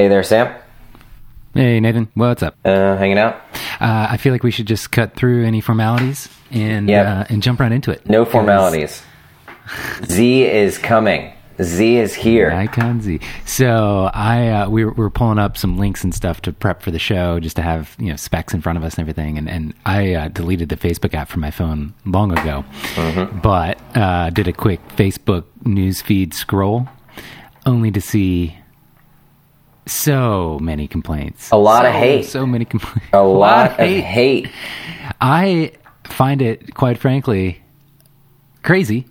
Hey there, Sam. Hey, Nathan. What's up? Uh, hanging out? Uh, I feel like we should just cut through any formalities and Yep. uh, and jump right into it. No formalities. Z is coming. Z is here. Nikon Z. So I uh, we were, we were pulling up some links and stuff to prep for the show, just to have you know specs in front of us and everything. And and I uh, deleted the Facebook app from my phone long ago, Mm-hmm. but uh, did a quick Facebook news feed scroll, only to see so many complaints. A lot of hate. So many complaints. A lot of hate. I find it, quite frankly, crazy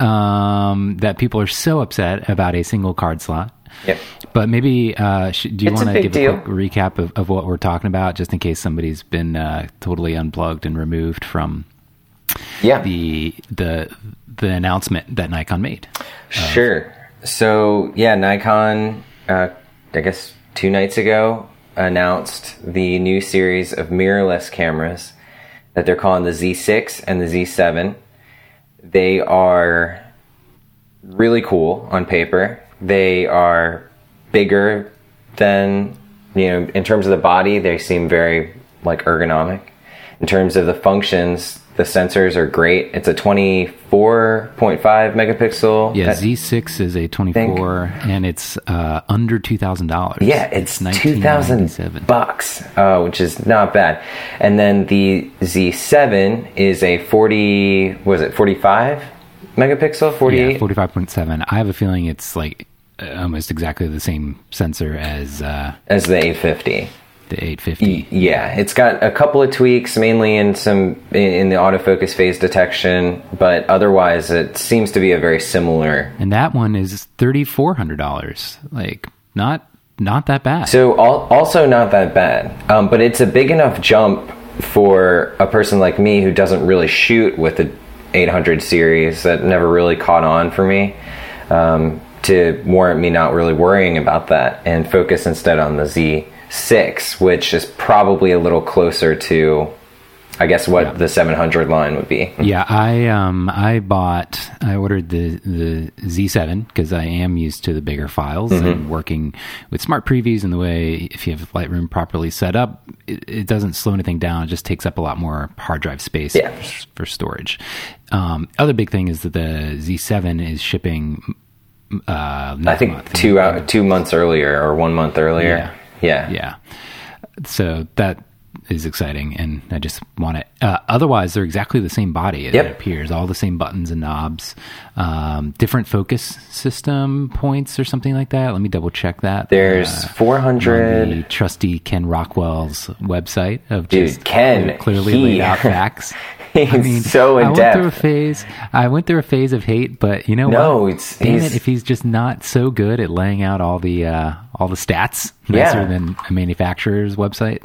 um, that people are so upset about a single card slot. Yep. But maybe, uh, sh do you want to give deal. a quick recap of, of what we're talking about, just in case somebody's been uh, totally unplugged and removed from Yeah. the the the announcement that Nikon made? Sure. So yeah, Nikon, uh, I guess two nights ago, announced the new series of mirrorless cameras that they're calling the Z6 and the Z7. They are really cool on paper. They are bigger than you know in terms of the body. They seem very like ergonomic. In terms of the functions, the sensors are great. It's a 24.5 megapixel. Yeah, That- Z6 is a 24, and it's uh, under two thousand dollars. Yeah, it's two thousand bucks, uh, which is not bad. And then the Z7 is a forty. Was it forty five megapixel? Forty Yeah, forty-five point seven. I have a feeling it's like uh, almost exactly the same sensor as uh, as the eight fifty. The eight fifty. Yeah, it's got a couple of tweaks, mainly in some in, the autofocus phase detection, but otherwise it seems to be a very similar. And that one is thirty-four hundred dollars. Like not not that bad. So al- also not that bad, um, but it's a big enough jump for a person like me who doesn't really shoot with the 800 series that never really caught on for me. Um, to warrant me not really worrying about that and focus instead on the Z6, which is probably a little closer to, I guess, what the 700 line would be. yeah, I um I bought I ordered the the Z7 because I am used to the bigger files Mm-hmm. and working with smart previews and the way if you have Lightroom properly set up, it, it doesn't slow anything down. It just takes up a lot more hard drive space Yeah. for, for storage. Um, other big thing is that the Z7 is shipping. Uh, I think month. two out, two months earlier or one month earlier. Yeah. Yeah. So that is exciting, and I just want it. Uh, otherwise, they're exactly the same body. It, Yep. appears all the same buttons and knobs, um, different focus system points or something like that. Let me double check that. There's Uh, 400. the trusty Ken Rockwell's website of Dude, just Ken, clearly he- laid out facts. He's so in I went depth. through a phase. I went through a phase of hate, but you know No, what? it's- damn it if he's just not so good at laying out all the uh, all the stats nicer Yeah. than a manufacturer's website.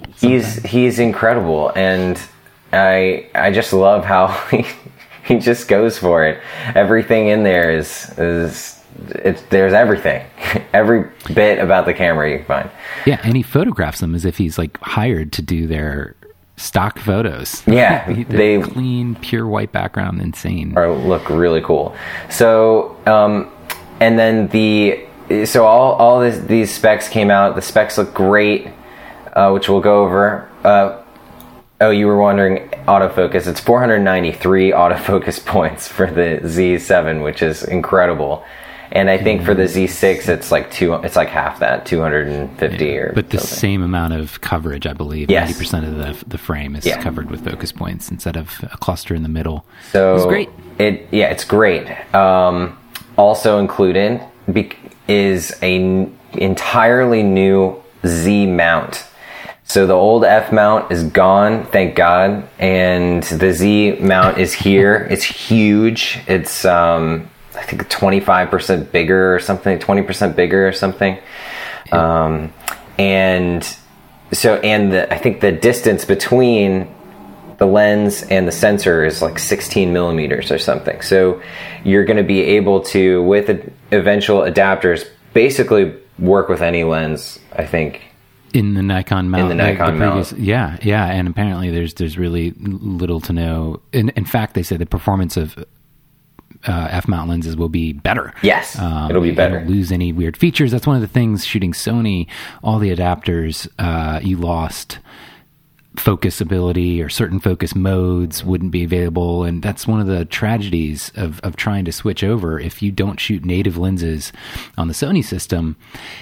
he's he's incredible and i i just love how he, he just goes for it everything in there is is it's there's everything every bit about the camera you can find yeah, and he photographs them as if he's like hired to do their stock photos. Yeah, They're clean, pure white background, insane. or look really cool so um and then the so all all this, these specs came out the specs look great uh, which we'll go over uh Oh, you were wondering autofocus. It's 493 autofocus points for the Z7, which is incredible. And I think for the Z6, it's like two. It's like half that, 250 or. But the something. same amount of coverage, I believe. Yes. Ninety percent of the the frame is Yeah. covered with focus points instead of a cluster in the middle. So it's great. It yeah, it's great. Um, also included be, is a n- entirely new Z mount. So the old F mount is gone, thank God, and the Z mount is here. it's huge. It's um, I think 25% bigger or something, 20% bigger or something. Um, and so and the, I think the distance between the lens and the sensor is like 16 millimeters or something. So you're going to be able to, with the eventual adapters, basically work with any lens. I think. in the Nikon mount. in the Nikon mount. Yeah, yeah, and apparently there's there's really little to no. In, in fact, they say the performance of uh, f mount lenses will be better. Yes, it'll be you better. lose any weird features. That's one of the things shooting Sony. All the adapters uh, you lost focus ability or certain focus modes wouldn't be available. And that's one of the tragedies of, of trying to switch over. If you don't shoot native lenses on the sony system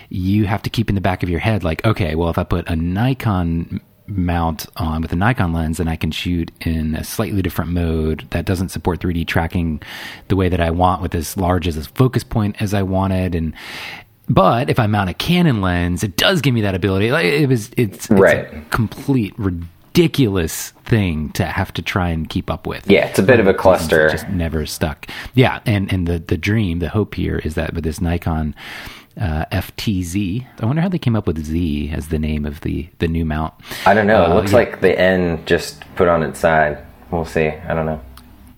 you have to keep in the back of your head like okay well if i put a nikon mount on with a nikon lens then i can shoot in a slightly different mode that doesn't support 3d tracking the way that i want with as large as a focus point as i wanted. And but if I mount a Canon lens, it does give me that ability. Like it was, it's, it's Right. a complete ridiculous thing to have to try and keep up with. Yeah, it's a bit of a cluster. Just never stuck. Yeah, and and the the dream, the hope here is that with this Nikon uh, FTZ, I wonder how they came up with Z as the name of the the new mount. I don't know. It Uh, looks yeah. like the N just put on its side. We'll see. I don't know.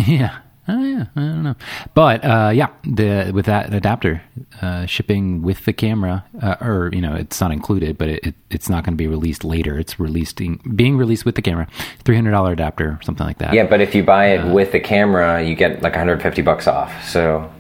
Yeah. Oh yeah, I don't know, but uh, yeah, the with that adapter uh, shipping with the camera, uh, or you know, it's not included, but it, it, it's not going to be released later. It's released being released with the camera, three hundred dollar adapter, something like that. Yeah, but if you buy Uh, it with the camera, you get like 150 bucks off. So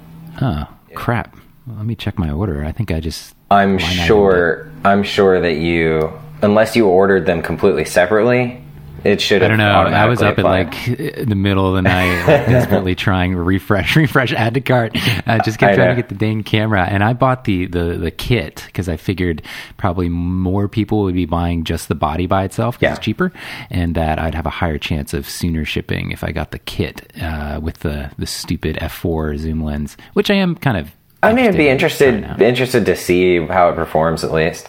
Oh crap! Let me check my order. I think I just I'm sure I'm sure that you, unless you ordered them completely separately, it should. I don't know. I was up automatically at like the middle of the night, like, desperately trying refresh, refresh, add to cart. I just kept I trying know. to get the dang camera, and I bought the the the kit because I figured probably more people would be buying just the body by itself because Yeah. it's cheaper, and that I'd have a higher chance of sooner shipping if I got the kit uh, with the the stupid f4 zoom lens, which I am kind of. I mean, I'd be interested interested to see how it performs at least.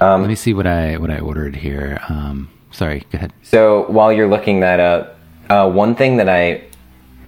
Let me see what I what I ordered here. Um, sorry, go ahead. So while you're looking that up, uh, one thing that I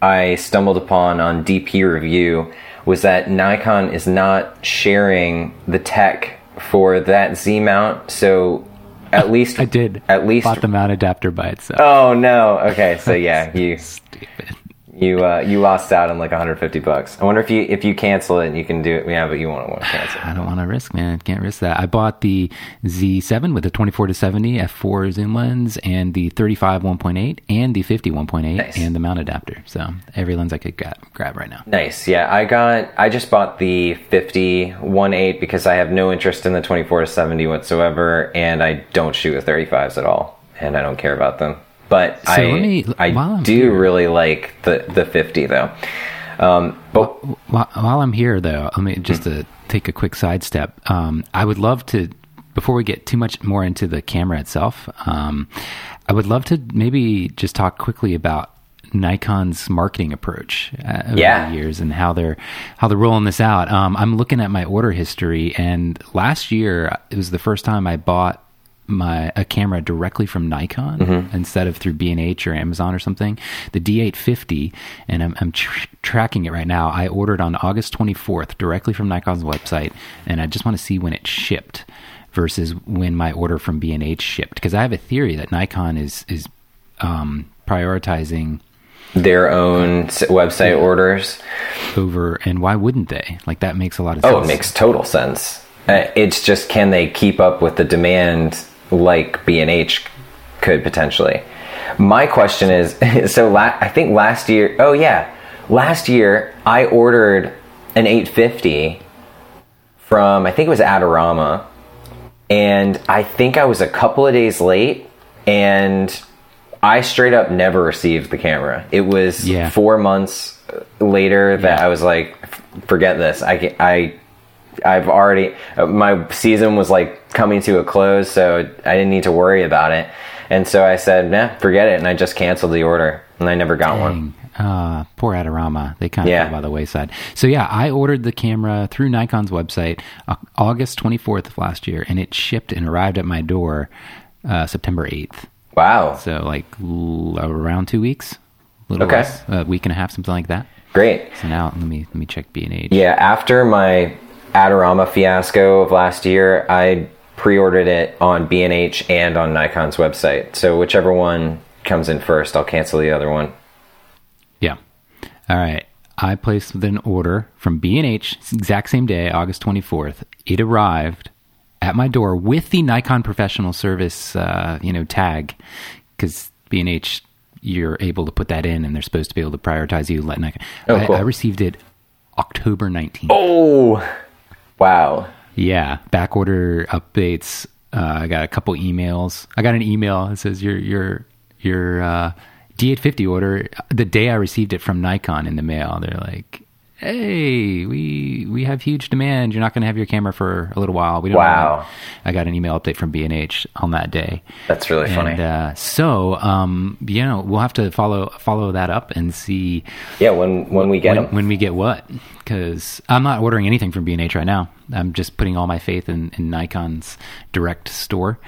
I stumbled upon on DPReview was that Nikon is not sharing the tech for that Z mount. So at least I did. At least bought the mount adapter by itself. Oh no. Okay. So yeah, you Stupid. You uh, you lost out on like 150 bucks. I wonder if you if you cancel it, and you can do it. Yeah, but you won't want to cancel. I don't want to risk, man. Can't risk that. I bought the Z7 with the 24 to 70 f4 zoom lens and the 35 1.8 and the 50 1.8 Nice. and the mount adapter. So every lens I could grab, grab right now. Nice. Yeah, I got. I just bought the 50 1.8 because I have no interest in the 24 to 70 whatsoever, and I don't shoot with 35s at all, and I don't care about them. But I me- I do here- really like the the 50 though. Um, but While, while I'm here, though, let me just to take a quick sidestep. Um, I would love to, before we get too much more into the camera itself, um, I would love to maybe just talk quickly about Nikon's marketing approach uh, over Yeah. the years and how they're how they're rolling this out. Um, I'm looking at my order history, and last year it was the first time I bought my a camera directly from Nikon instead of through B&H or Amazon or something. The D850 and I'm, I'm tr- tracking it right now. I ordered on August 24th directly from Nikon's website and I just want to see when it shipped versus when my order from B&H shipped because I have a theory that Nikon is is um, prioritizing their own website orders. over and why wouldn't they? Like that makes a lot of sense. Oh, it makes total sense. Uh, it's just can they keep up with the demand like B and H could potentially? My question is, so la- I think last year. Oh yeah, last year I ordered an 850 from I think it was Adorama, and I think I was a couple of days late, and I straight up never received the camera. It was Yeah. four months later that Yeah. I was like, forget this. I I I've already uh, my season was like coming to a close, so I didn't need to worry about it. And so I said, nah, forget it, and I just canceled the order, and I never got one. Uh, poor Adorama. They kind of Yeah. fell by the wayside. So yeah, I ordered the camera through Nikon's website uh, August 24th of last year, and it shipped and arrived at my door uh, September 8th. Wow, So like l- around two weeks, a little Okay. less, a week and a half, something like that. great. So now let me let me check B and H. Yeah, after my Adorama fiasco of last year, I pre-ordered it on B&H and on Nikon's website. So whichever one comes in first, I'll cancel the other one. Yeah. All right. I placed an order from B and H exact same day, August 24th. It arrived at my door with the Nikon Professional Service, uh, you know, tag, because B and H you're able to put that in, and they're supposed to be able to prioritize you. Let Nikon. Oh, I, cool. I received it October nineteenth. Oh, wow. Yeah, back order updates. Uh, I got a couple emails. I got an email that says your your your uh, D850 order. The day I received it from Nikon in the mail, they're like, "Hey, we we have huge demand. You're not going to have your camera for a little while." We don't Wow. know." I got an email update from B and H on that day. That's really funny. Uh, so, um, you know, we'll have to follow follow that up and see yeah, when when we get when, them. when we get what because i'm not ordering anything from b&h right now i'm just putting all my faith in, in nikon's direct store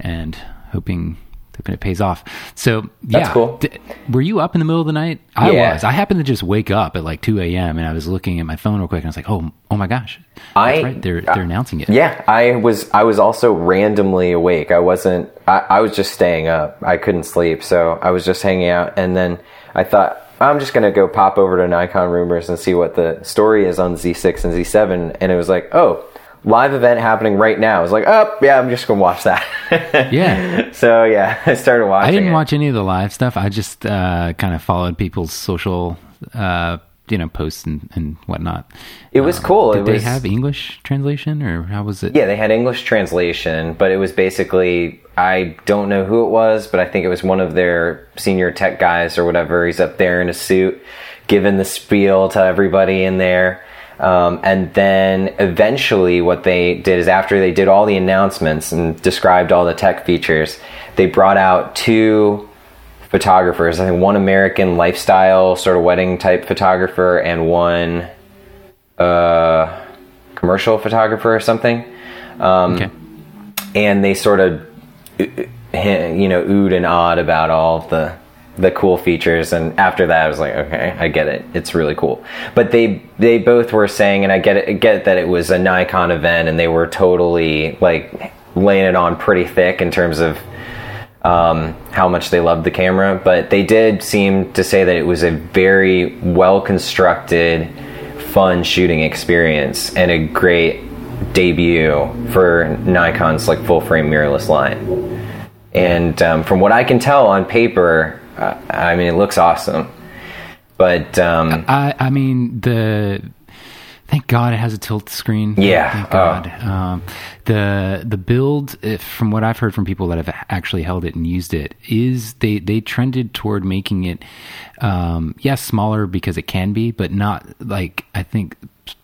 and hoping hoping it pays off so yeah That's cool. D- were you up in the middle of the night i Yeah. was i happened to just wake up at like 2 a.m and i was looking at my phone real quick and i was like oh oh my gosh that's I- right they're they're announcing it Yeah, I was I was also randomly awake. I wasn't I, I was just staying up. I couldn't sleep, so I was just hanging out and then I thought I'm just gonna go pop over to Nikon rumors and see what the story is on Z6 and Z7 and it was like, oh, live event happening right now. I was like, oh yeah, I'm just gonna watch that. yeah so yeah, I started watching I didn't it. watch any of the live stuff. I just uh, kind of followed people's social, uh, you know, posts and, and whatnot. It was cool. Did it they was, have English translation, or how was it? Yeah, they had English translation, but it was basically I don't know who it was, but I think it was one of their senior tech guys or whatever. He's up there in a suit, giving the spiel to everybody in there. Um, and then eventually, what they did is after they did all the announcements and described all the tech features, they brought out two photographers. I think one American lifestyle sort of wedding type photographer and one uh, commercial photographer or something. Um, Okay. and they sort of you know oohed and awed about all the the cool features and after that I was like okay I get it. It's really cool. But they they both were saying and I get it get that it was a Nikon event and they were totally like laying it on pretty thick in terms of um, how much they loved the camera. But they did seem to say that it was a very well constructed fun shooting experience and a great debut for Nikon's like full frame mirrorless line. And um, from what I can tell on paper, uh, I mean it looks awesome. But um, I, I mean the. Thank God it has a tilt screen. Yeah, Thank oh. God. Um, the the build, if, from what I've heard from people that have actually held it and used it, is they they trended toward making it, um, yes, smaller because it can be, but not like I think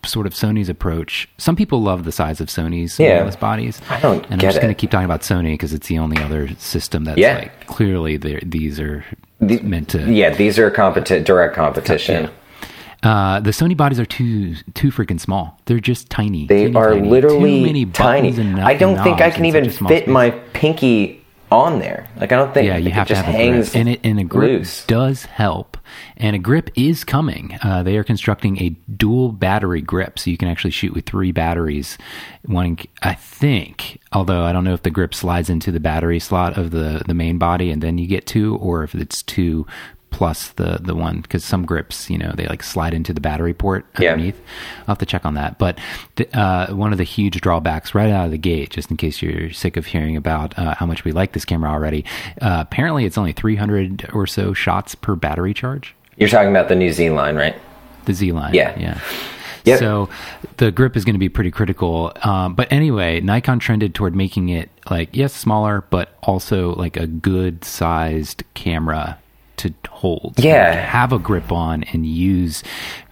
sort of Sony's approach. Some people love the size of Sony's Yeah. mirrorless bodies. I don't and I'm just going to keep talking about Sony because it's the only other system that's Yeah. like clearly these are the- meant to yeah, these are competi- direct competition. Uh, the Sony bodies are too too freaking small. They're just tiny. They teeny are tiny. Too literally many tiny. and I don't think I can even a fit space. my pinky on there. Like I don't think. Yeah, you have it to just have a hangs grip, and it, and a grip loose. does help. And a grip is coming. Uh, they are constructing a dual battery grip, so you can actually shoot with three batteries. One, I think, although I don't know if the grip slides into the battery slot of the the main body, and then you get two, or if it's two plus the the one because some grips you know they like slide into the battery port Yeah. underneath i'll have to check on that but the, uh, one of the huge drawbacks right out of the gate just in case you're sick of hearing about uh, how much we like this camera already uh, apparently it's only 300 or so shots per battery charge You're talking about the New Z line, right? the Z line. Yeah. Yeah. Yep. So the grip is going to be pretty critical. Um, but anyway, Nikon trended toward making it like, yes, smaller, but also like a good sized camera to hold. Yeah. Like, have a grip on and use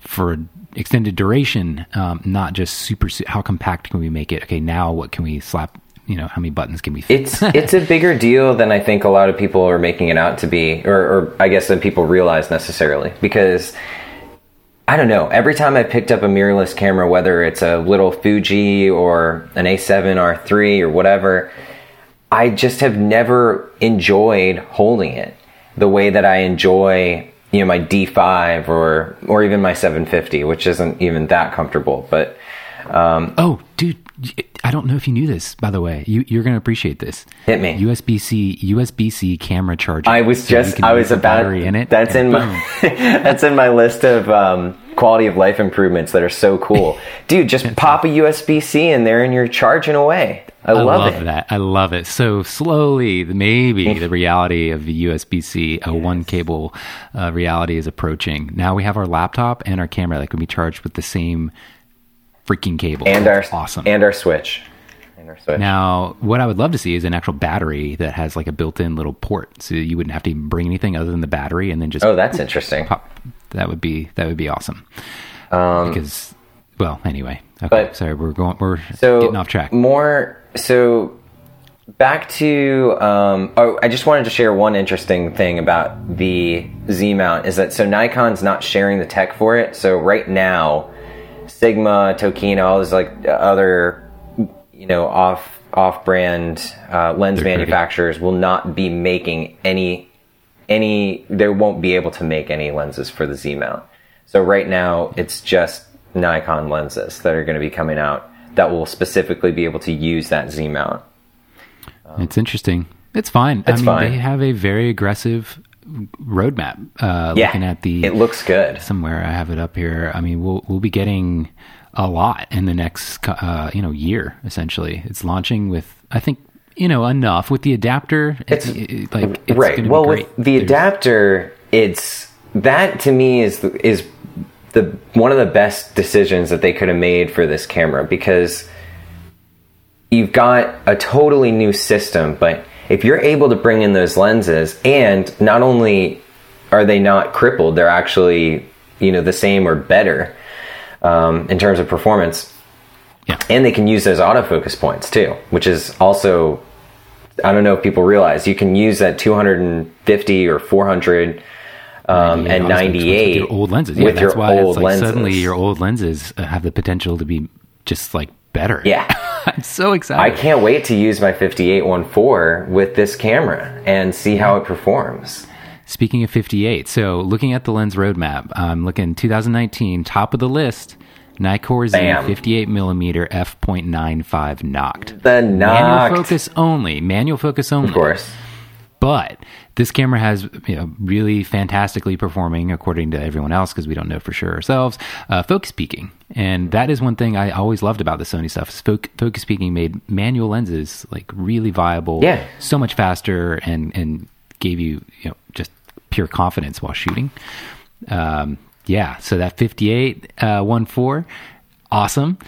for extended duration, um, not just super, su- how compact can we make it? Okay, now what can we slap? You know, how many buttons can we fit? It's it's a bigger deal than I think a lot of people are making it out to be, or, or I guess than people realize necessarily. Because I don't know. Every time I picked up a mirrorless camera, whether it's a little Fuji or an A7 R3 or whatever, I just have never enjoyed holding it the way that I enjoy, you know, my D5 or or even my 750, which isn't even that comfortable. But um, Oh, dude, I don't know if you knew this. By the way, you, you're going to appreciate this. Hit me. USB C USB C camera charger. I was So just I was about battery in it. That's in my that's in my list of um, quality of life improvements that are so cool. Dude, just pop a USB C in there and you're charging away. I, I love, that. I love it. So slowly, maybe the reality of the USB C, a one cable uh, reality is approaching. Now we have our laptop and our camera that can be charged with the same freaking cable. And our awesome. and our Switch. And our Switch. Now, what I would love to see is an actual battery that has like a built-in little port, so you wouldn't have to even bring anything other than the battery, and then just oh, that's interesting. pop. That would be that would be awesome. Um, because, well, anyway. Okay, but- sorry, we're going. We're so getting off track. More so back to um, oh, I just wanted to share one interesting thing about the Z mount is that so Nikon's not sharing the tech for it. So right now, Sigma, Tokina, all these like other you know off off brand uh, lens Third-party. manufacturers will not be making any any they won't be able to make any lenses for the Z mount. So right now it's just Nikon lenses that are going to be coming out that will specifically be able to use that Z mount. It's interesting. It's fine. I mean, fine. they have a very aggressive roadmap. Uh, Yeah, looking at the it looks good. somewhere. I have it up here. I mean, we'll we'll be getting a lot in the next uh, you know year. Essentially, it's launching with I think you know enough with the adapter. It's, it- like it's right. Well, be great. with the There's- adapter, it's that to me is is the one of the best decisions that they could have made for this camera because you've got a totally new system, but if you're able to bring in those lenses and not only are they not crippled, they're actually you know the same or better um, in terms of performance, Yeah. and they can use those autofocus points too, which is also I don't know if people realize you can use that 250 or 400 um, 98 and 98 with your old lenses. Yeah, with that's your why old it's like lenses. suddenly your old lenses uh, have the potential to be just like better. Yeah. I'm so excited. I can't wait to use my 5814 with this camera and see how it performs. Speaking of 58, so looking at the lens roadmap, I'm looking 2019, top of the list, Nikkor Z Bam. 58 millimeter f.95 Noct. The Manual focus only. Manual focus only. of course. But this camera has you know, really fantastically performing, according to everyone else, because we don't know for sure ourselves, uh, focus peaking. And that is one thing I always loved about the Sony stuff. Is foc- focus peaking made manual lenses like really viable, Yeah. so much faster, and and gave you you know just pure confidence while shooting. Um, yeah, so that 58 uh, 1.4, awesome.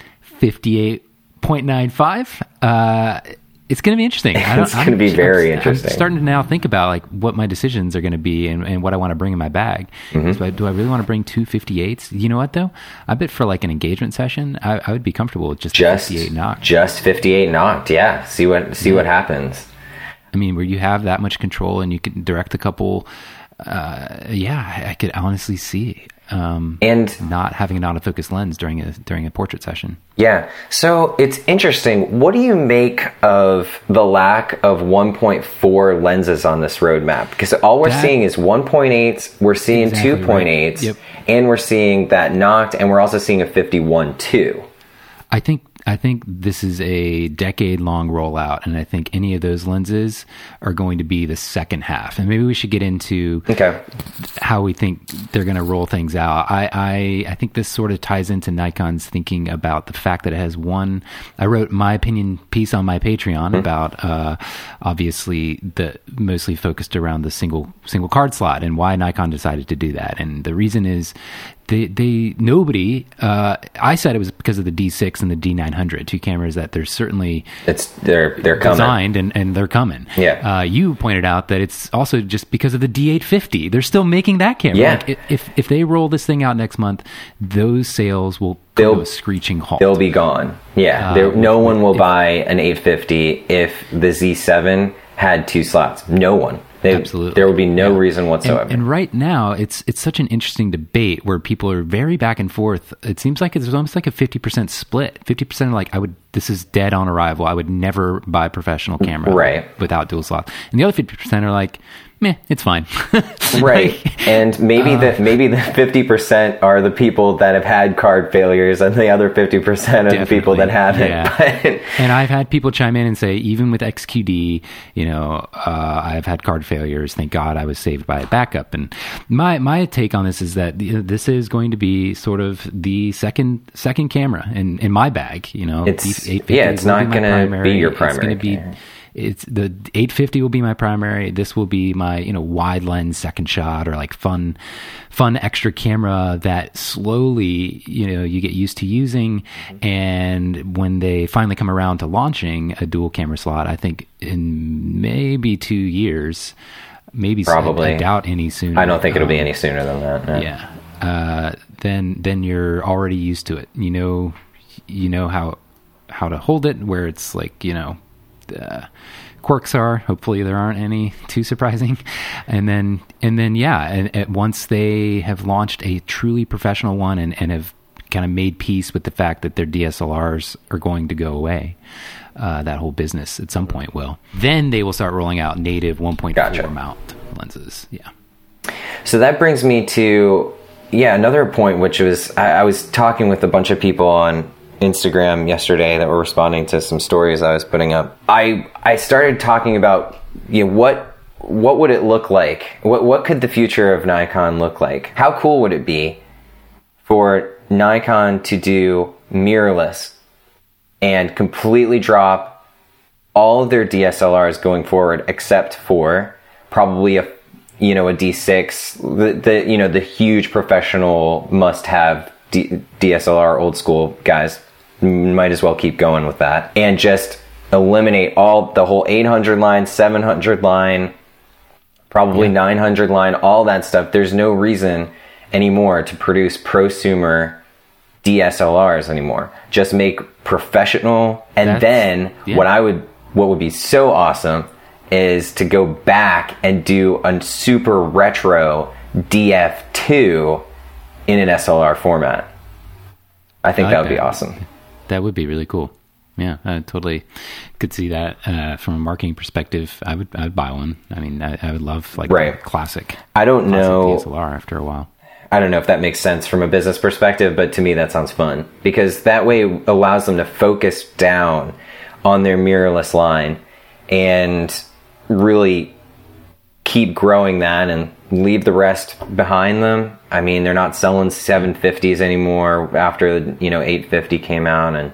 58.95. Uh, it's going to be interesting. It's gonna be very I'm- interesting. I'm starting to now think about like what my decisions are going to be and, and what I want to bring in my bag. Mm-hmm. So I- do I really want to bring two 58s? You know what though? I bet for like an engagement session, I, I would be comfortable with just, Just 58 Noct. just 58 Noct. Yeah, see what see what happens. I mean, where you have that much control and you can direct a couple. Uh, yeah, I could honestly see um, And not having an autofocus lens during a during a portrait session. Yeah. So it's interesting. What do you make of the lack of 1.4 lenses on this roadmap? Because all we're That- seeing is 1.8s, we're seeing Exactly 2.8s, right. Yep. and we're seeing that Noct, and we're also seeing a 51 too. I think I think this is a decade long rollout, and I think any of those lenses are going to be the second half. And maybe we should get into Okay. how we think they're going to roll things out. I, I I think this sort of ties into Nikon's thinking about the fact that it has one. I wrote my opinion piece on my Patreon about uh, obviously the mostly focused around the single single card slot and why Nikon decided to do that. And the reason is they they nobody. Uh, I said it was because of the D6 and the D900, two cameras that there's certainly It's they're they're coming. designed and, and they're coming. Yeah. Uh, you pointed out that it's also just because of the D850. They're still making that camera. Yeah. Like, if if they roll this thing out next month, those sales will They'll- a screeching halt. They'll be gone. Yeah. Uh, there, no one will if- buy an 850 if the Z7 had two slots. No one. They, Absolutely. There would be no reason and, whatsoever. and right now, it's it's such an interesting debate where people are very back and forth. It seems like it's almost like a fifty percent split. Fifty percent are like I would this is dead on arrival. I would never buy a professional camera Right. without dual slots. And the other fifty percent are like, meh, it's fine. right Like, and maybe Uh. the maybe the 50% are the people that have had card failures and the other 50% are the people that haven't yeah. And I've had people chime in and say, even with XQD, you know, uh, I've had card failures. Thank God I was saved by a backup. And my my take on this is that this is going to be sort of the second second camera in in my bag. You know, It's- The 850 yeah, it's not gonna be your primary. It's gonna primary be- it's the 850 will be my primary. This will be my you know wide lens second shot or like fun, fun extra camera that slowly you know you get used to using, and when they finally come around to launching a dual camera slot, I think in maybe two years, maybe Probably. I doubt any sooner. I don't think it'll be Um, any sooner than that. no. yeah. Uh, then then you're already used to it. You know, you know how how to hold it. Where it's like you know, the quirks are. Hopefully there aren't any too surprising. And then and then yeah, and, and once they have launched a truly professional one and and have kind of made peace with the fact that their DSLRs are going to go away. Uh, that whole business at some point will. Then they will start rolling out native 1.4 Gotcha. mount lenses. Yeah. So that brings me to yeah another point, which was I, I was talking with a bunch of people on Instagram yesterday that were responding to some stories I was putting up. I I started talking about you know what what would it look like? What what could the future of Nikon look like? How cool would it be for Nikon to do mirrorless and completely drop all of their DSLRs going forward, except for probably a you know a D6, the, the you know the huge professional must-have D, DSLR old school guys. Might as well keep going with that and just eliminate all the whole 800 line, 700 line, probably 900 line, all that stuff. There's no reason anymore to produce prosumer DSLRs anymore. Just make professional, and That's- then yeah. what I would, what would be so awesome is to go back and do a super retro DF2 in an SLR format. I think I that would be awesome. That would be really cool. Yeah, I totally could see that uh, from a marketing perspective. I would, I would buy one. I mean, I, I would love like Right. a classic, I don't classic know. DSLR after a while. I don't know if that makes sense from a business perspective, but to me that sounds fun because that way allows them to focus down on their mirrorless line and really keep growing that and leave the rest behind them. I mean, they're not selling 750s anymore after, you know, 850 came out and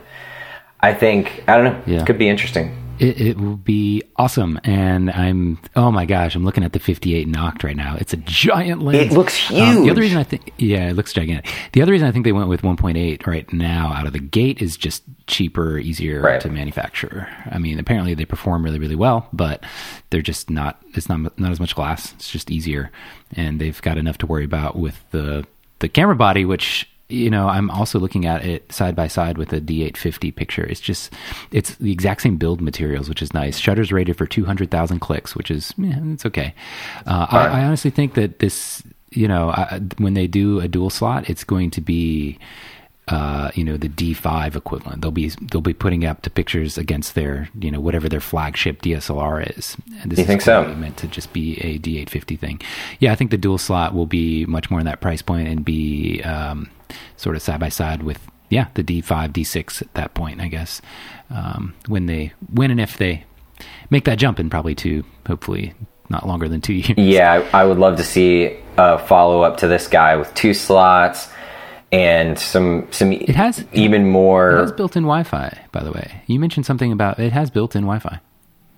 I think I don't know, Yeah. it could be interesting. It, it will be awesome, and I'm oh my gosh, I'm looking at the 58 Noct right now. It's a giant lens. It looks Um, the other reason I think, yeah, it looks gigantic. The other reason I think they went with 1.8 right now out of the gate is just cheaper, easier Right. to manufacture. I mean, apparently they perform really, really well, but they're just not. It's not not as much glass. It's just easier, and they've got enough to worry about with the the camera body, which you know i'm also looking at it side by side with the d850 picture. It's just it's the exact same build materials which is nice. Shutters rated for 200000 clicks which is yeah, it's okay. Uh, I, I honestly think that this you know I, when they do a dual slot it's going to be uh, you know the D5 equivalent. They'll be they'll be putting up the pictures against their you know whatever their flagship DSLR is. And this You is think so? meant to just be a D850 thing. Yeah, I think the dual slot will be much more in that price point and be um, sort of side by side with yeah the D5 D6 at that point. I guess um, when they when and if they make that jump in probably two hopefully not longer than two years. Yeah, I, I would love to see a follow up to this guy with two slots and some some It has even more It has built-in Wi-Fi, by the way. You mentioned something about it has built-in Wi-Fi.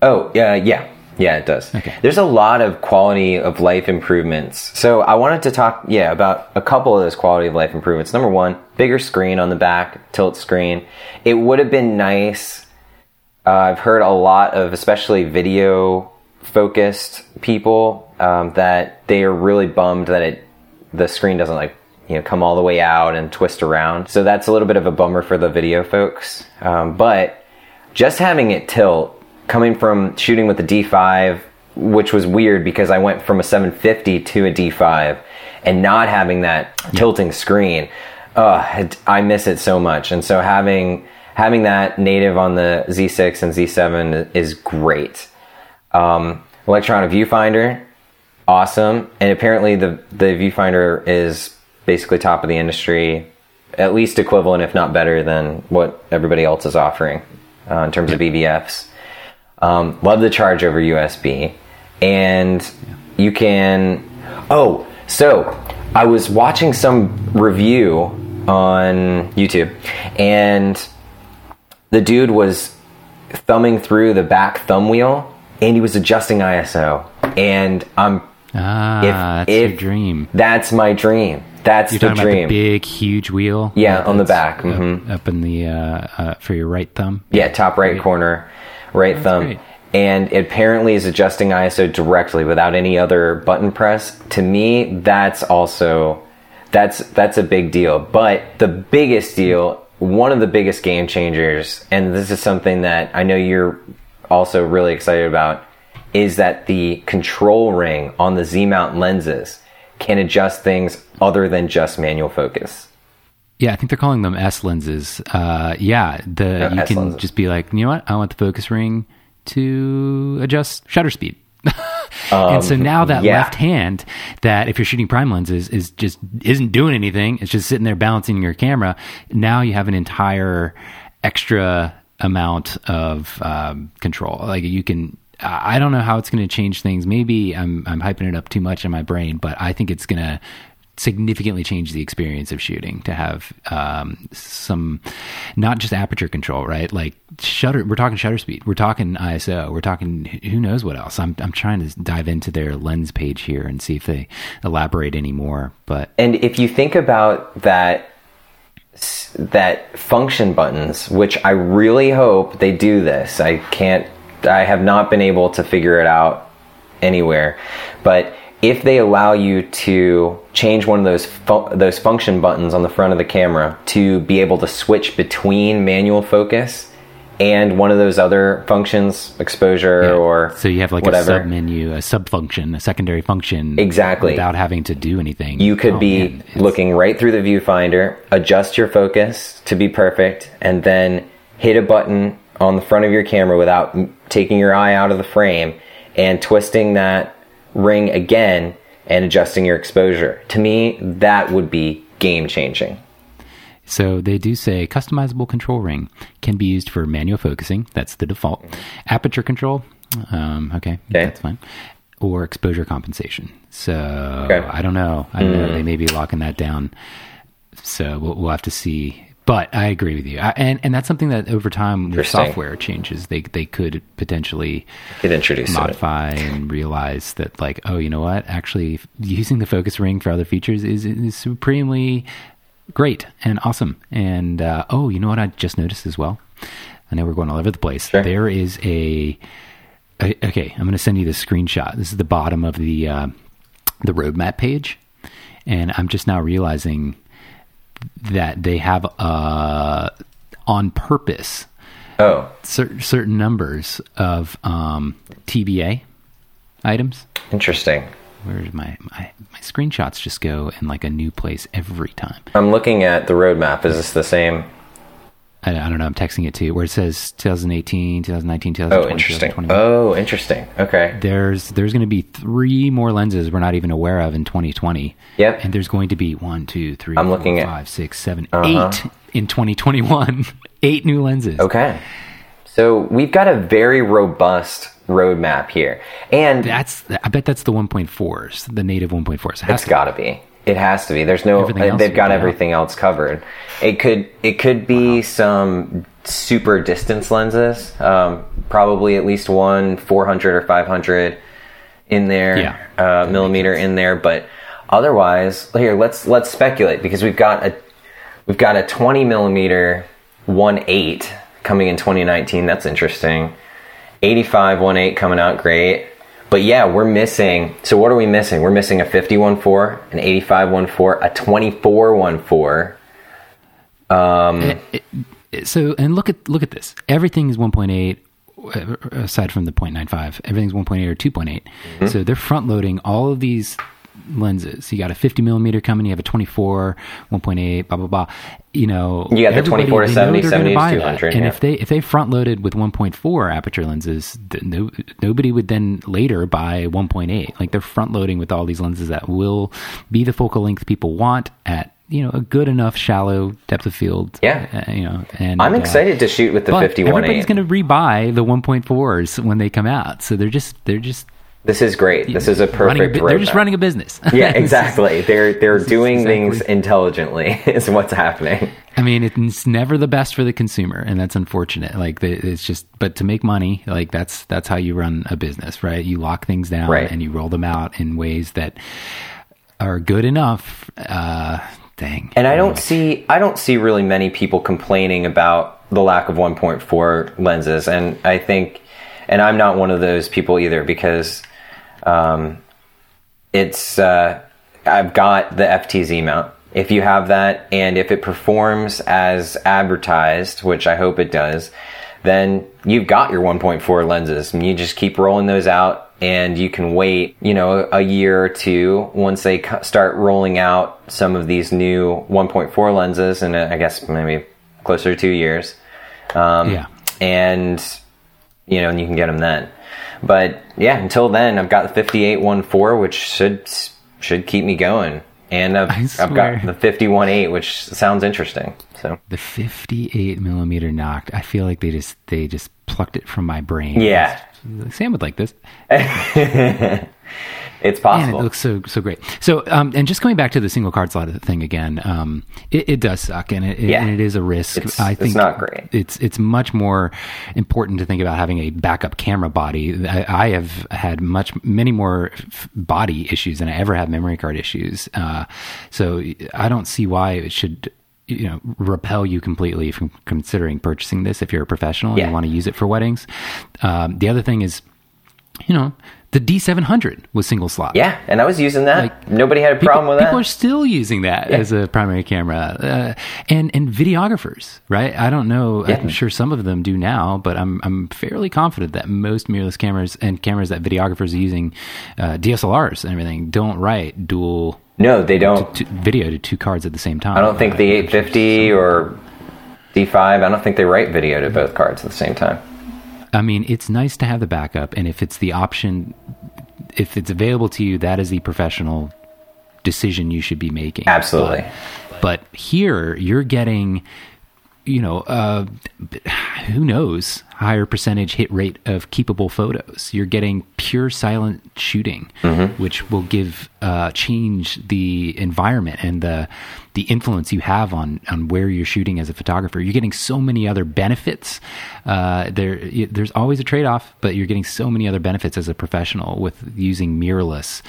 Oh, yeah, yeah. Yeah, it does. Okay. There's a lot of quality of life improvements. So I wanted to talk, yeah, about a couple of those quality of life improvements. Number one, bigger screen on the back, tilt screen. It would have been nice. Uh, I've heard a lot of, especially video focused people, um, that they are really bummed that it, the screen doesn't like, you know, come all the way out and twist around. So that's a little bit of a bummer for the video folks. Um, but just having it tilt coming from shooting with the D5 which was weird because I went from a 750 to a D5 and not having that tilting screen uh, I miss it so much and so having having that native on the Z6 and Z7 is great. Um, electronic viewfinder, awesome, and apparently the the viewfinder is basically top of the industry, at least equivalent, if not better, than what everybody else is offering uh, in terms of EVFs. Um, love the charge over USB, and you can. Oh, so I was watching some review on YouTube, and the dude was thumbing through the back thumb wheel, and he was adjusting ISO, and I'm Ah, If- that's if- your dream. that's my dream. That's You're the talking dream. about the big, huge wheel. Yeah, on the back, mhm. Up, up in the uh, uh, for your right thumb. Yeah, top right corner, right thumb. great. And it apparently is adjusting ISO directly without any other button press. To me, that's also that's that's a big deal. But the biggest deal, one of the biggest game changers, and this is something that I know you're also really excited about, is that the control ring on the Z mount lenses can adjust things other than just manual focus. Yeah, I think they're calling them S lenses. Uh, yeah, the you S can lenses. just be like, you know what? I want the focus ring to adjust shutter speed. and so now that Um, yeah. left hand, that if you're shooting prime lenses, is just isn't doing anything. It's just sitting there balancing your camera. Now you have an entire extra amount of um, control. Like you can. I don't know how it's going to change things. Maybe I'm I'm hyping it up too much in my brain, but I think it's going to significantly change the experience of shooting to have um, some not just aperture control right like shutter we're talking shutter speed we're talking iso we're talking who knows what else i'm, I'm trying to dive into their lens page here and see if they elaborate any more but And if you think about that that function buttons, which I really hope they do this. I can't I have not been able to figure it out anywhere. But if they allow you to change one of those fu- those function buttons on the front of the camera to be able to switch between manual focus and one of those other functions, exposure or so you have like whatever. a sub menu a sub function a secondary function Exactly. without having to do anything You could Oh, be man, looking right through the viewfinder, adjust your focus to be perfect, and then hit a button on the front of your camera without taking your eye out of the frame and twisting that ring again and adjusting your exposure. To me, that would be game changing. So they do say customizable control ring can be used for manual focusing. That's the default. Aperture control. Um, okay, that's fine. Or exposure compensation. So Okay. I don't know. I don't know. They may be locking that down. So we'll, we'll have to see. But I agree with you, I, and and that's something that over time, your software changes, they they could potentially Get introduced to it. modify and realize that like oh you know what? Actually using the focus ring for other features is, is supremely great and awesome. And uh, oh you know what i just noticed as well? I know we're going all over the place. Sure. there is a, a okay i'm going to send you the screenshot. This is the bottom of the uh, the roadmap page. And i'm just now realizing that they have uh on purpose Oh, cer- certain numbers of um, TBA items. interesting. Where's my, my my screenshots just go in like a new place every time? I'm looking at the roadmap. Is this the same? I, I don't know. I'm texting it to you where it says 2018, 2019, 2020. Oh, 2020, interesting. 2021. Oh, interesting. Okay. There's there's going to be three more lenses we're not even aware of in 2020. Yep. And there's going to be one, two, three, I'm four, looking at- five, six, seven, Uh-huh. eight in 2021. eight new lenses. Okay. So we've got a very robust roadmap here. And That's I bet that's the 1.4s, the native 1.4s. It has It's got to be. It has to be. There's no. Uh, they've got out. everything else covered. It could. It could be some super distance lenses. Um, probably at least one 400 or 500 in there. Yeah. Uh, millimeter in there. But otherwise, here let's let's speculate because we've got a we've got a 20 millimeter 1.8 coming in 2019. That's interesting. 85 1.8 coming out great. But yeah, we're missing. So what are we missing? We're missing a 51.4, an 85.14, a 24.14. so and look at look at this everything is 1.8 uh, aside from the 0.95 everything's 1.8 or 2.8 so they're front loading all of these lenses. You got a 50 millimeter coming. You have a 24, 1.8, blah blah blah. You know, You got the 24 to they 70, 70 to buy that. 200, And yeah. if they if they front loaded with 1.4 aperture lenses, no, nobody would then later buy 1.8. Like they're front loading with all these lenses that will be the focal length people want at you know a good enough shallow depth of field. Yeah. uh, you know, and I'm uh, excited to shoot with the but 51 everybody's going to rebuy the 1.4s when they come out. So they're just they're just This is great. This is a running a perfect. bu- they're just running a business. Yeah, exactly. They're they're doing things intelligently. Is what's happening. I mean, it's never the best for the consumer, and that's unfortunate. Like, it's just, but to make money, like that's that's how you run a business, right? You lock things down Right. and you roll them out in ways that are good enough. Uh, dang. And I don't see I don't see really many people complaining about the lack of 1.4 lenses. And I think, and I'm not one of those people either because um, it's uh, I've got the FTZ mount. If you have that, and if it performs as advertised, which I hope it does, then you've got your 1.4 lenses, and you just keep rolling those out, and you can wait, you know, a year or two once they start rolling out some of these new 1.4 lenses, and I guess maybe closer to two years Um, yeah. and you know, and you can get them then. But yeah, until then, I've got the 5814, which should should keep me going, and I've, I've got the 518, which sounds interesting. So The 58 millimeter Noct. I feel like they just they just plucked it from my brain. Yeah. Sam would like this. it's Man, possible. it looks so so great. So, um, and just coming back to the single card slot thing again, um, it, it does suck, and it, Yeah. and it is a risk. It's- I it's think not great. It's it's much more important to think about having a backup camera body. I, I have had much many more f- body issues than I ever have memory card issues. Uh, so I don't see why it should. You know, repel you completely from considering purchasing this if you're a professional and you want to use it for weddings. Um, the other thing is, you know, the D700 was single slot. yeah, and I was using that. Like, Nobody had a People, problem with that. people are still using that as a primary camera, uh, and and videographers, right? I don't know. I'm sure some of them do now, but I'm I'm fairly confident that most mirrorless cameras and cameras that videographers are using, uh, DSLRs and everything, don't write dual no, they don't. t- video to two cards at the same time. I don't think the 850 or D5. I don't think they write video to both cards at the same time. I mean, it's nice to have the backup, and if it's the option, if it's available to you, that is the professional decision you should be making. Absolutely. But, but here, you're getting, you know, uh, who knows, higher percentage hit rate of keepable photos. You're getting pure silent shooting, which will give uh, change the environment and the the influence you have on on where you're shooting as a photographer. You're getting so many other benefits. Uh, there, there's always a trade off, but you're getting so many other benefits as a professional with using mirrorless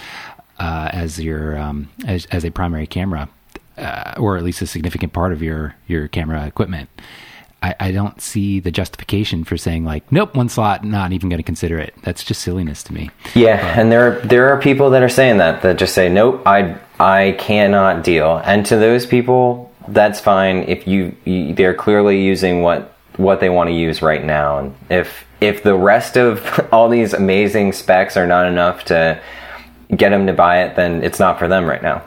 uh, as your um, as, as a primary camera, uh, or at least a significant part of your your camera equipment. I, I don't see the justification for saying like, nope, one slot, not even going to consider it. That's just silliness to me. Yeah, and there there are people that are saying that that just say nope, I I cannot deal. And to those people, that's fine if you, you they're clearly using what what they want to use right now. And if if the rest of all these amazing specs are not enough to get them to buy it, then it's not for them right now.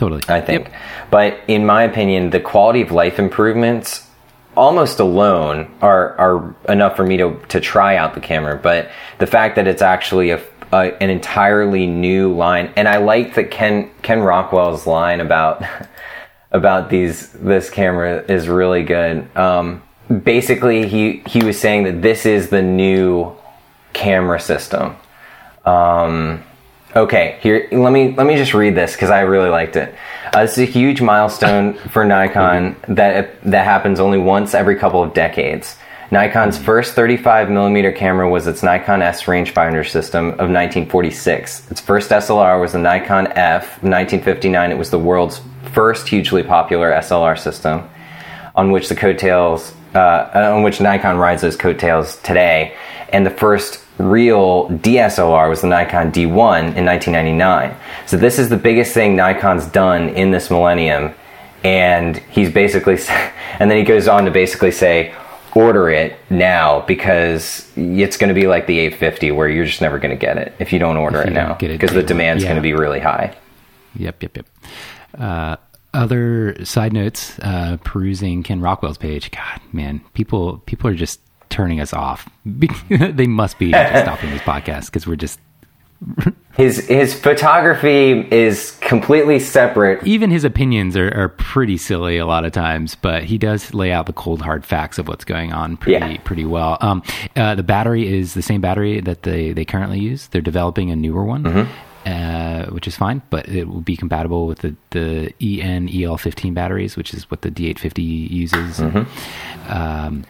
Totally, I think. Yep. But in my opinion, the quality of life improvements almost alone are are enough for me to to try out the camera. But the fact that it's actually a, a an entirely new line, and I like that Ken Ken Rockwell's line about about these this camera is really good. Um, basically, he he was saying that this is the new camera system. Um, okay, here let me let me just read this because I really liked it. Uh, this is a huge milestone for Nikon that that happens only once every couple of decades. Nikon's first 35 millimeter camera was its Nikon S rangefinder system of 1946. Its first SLR was the Nikon F. 1959, it was the world's first hugely popular SLR system on which the coattails, uh, on which Nikon rides those coattails today. And the first real DSLR was the Nikon D1 in 1999. So this is the biggest thing Nikon's done in this millennium. And he's basically, and then he goes on to basically say, order it now because it's going to be like the 850 where you're just never going to get it if you don't order If it now because the demand's Yeah. going to be really high. Yep, yep, yep. Uh, other side notes: uh, perusing Ken Rockwell's page. God, man, people people are just turning us off. they must be stopping this podcast because we're just His his photography is completely separate. even his opinions are, are pretty silly a lot of times, but he does lay out the cold hard facts of what's going on pretty Yeah. pretty well. Um, uh, the battery is the same battery that they, they currently use. They're developing a newer one, uh, which is fine, but it will be compatible with the the EN EL15 batteries, which is what the D850 uses. Um, What's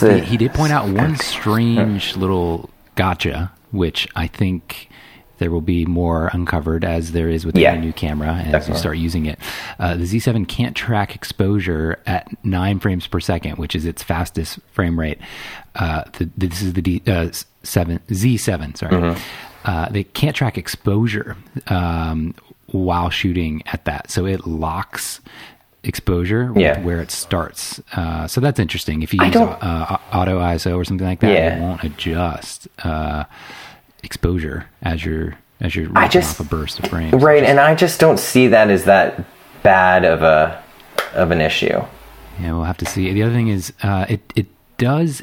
he, he did point out one strange little gotcha, which I think there will be more uncovered as there is with Yeah. any new camera as you start using it. Uh, the Z7 can't track exposure at nine frames per second, which is its fastest frame rate. Uh, the, this is the D, uh, seven Z7. Sorry, Mm-hmm. uh, they can't track exposure um, while shooting at that, so it locks exposure with Yeah. where it starts. Uh, so that's interesting. If you I use uh, auto ISO or something like that, Yeah. it won't adjust uh, exposure as you're as you're I just- off a burst of frames. right, and I just don't see that as that bad of a of an issue. Yeah, we'll have to see. The other thing is, uh, it it does.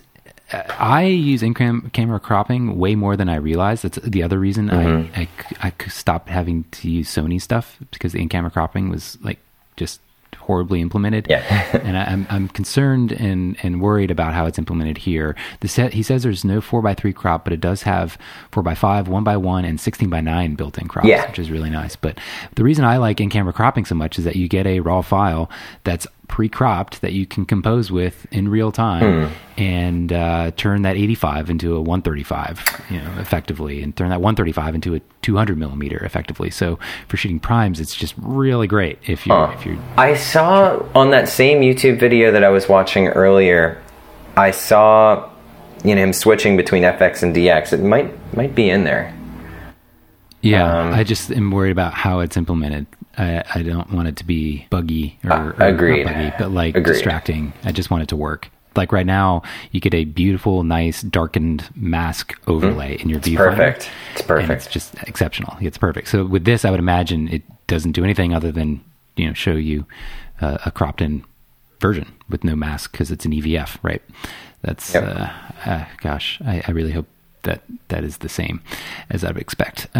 uh, I use in cam- camera cropping way more than I realized. That's the other reason Mm-hmm. I, I I stopped having to use Sony stuff because the in camera cropping was like just horribly implemented. Yeah. and I, I'm I'm concerned and and worried about how it's implemented here. The set he says there's no four x three crop, but it does have four x five, one by one, and sixteen by nine built-in crops, Yeah. which is really nice. But the reason I like in-camera cropping so much is that you get a raw file that's pre-cropped that you can compose with in real time and uh, turn that 85 into a 135, you know, effectively, and turn that 135 into a 200 millimeter effectively. So for shooting primes, it's just really great if you are if you're I saw on that same YouTube video that I was watching earlier, I saw you know him switching between FX and DX. It might might be in there. Yeah, Um, I just am worried about how it's implemented. I, I don't want it to be buggy or, Uh, or agreed. buggy, but like Agreed. distracting. I just want it to work. Like right now, you get a beautiful, nice darkened mask overlay in your viewfinder. Mm-hmm. perfect. It's and perfect. it's just exceptional. It's perfect. So with this, I would imagine it doesn't do anything other than you know show you uh, a cropped in version with no mask because it's an EVF, right? That's Yep. uh, uh, gosh, I, I really hope that that is the same as I would expect. Uh,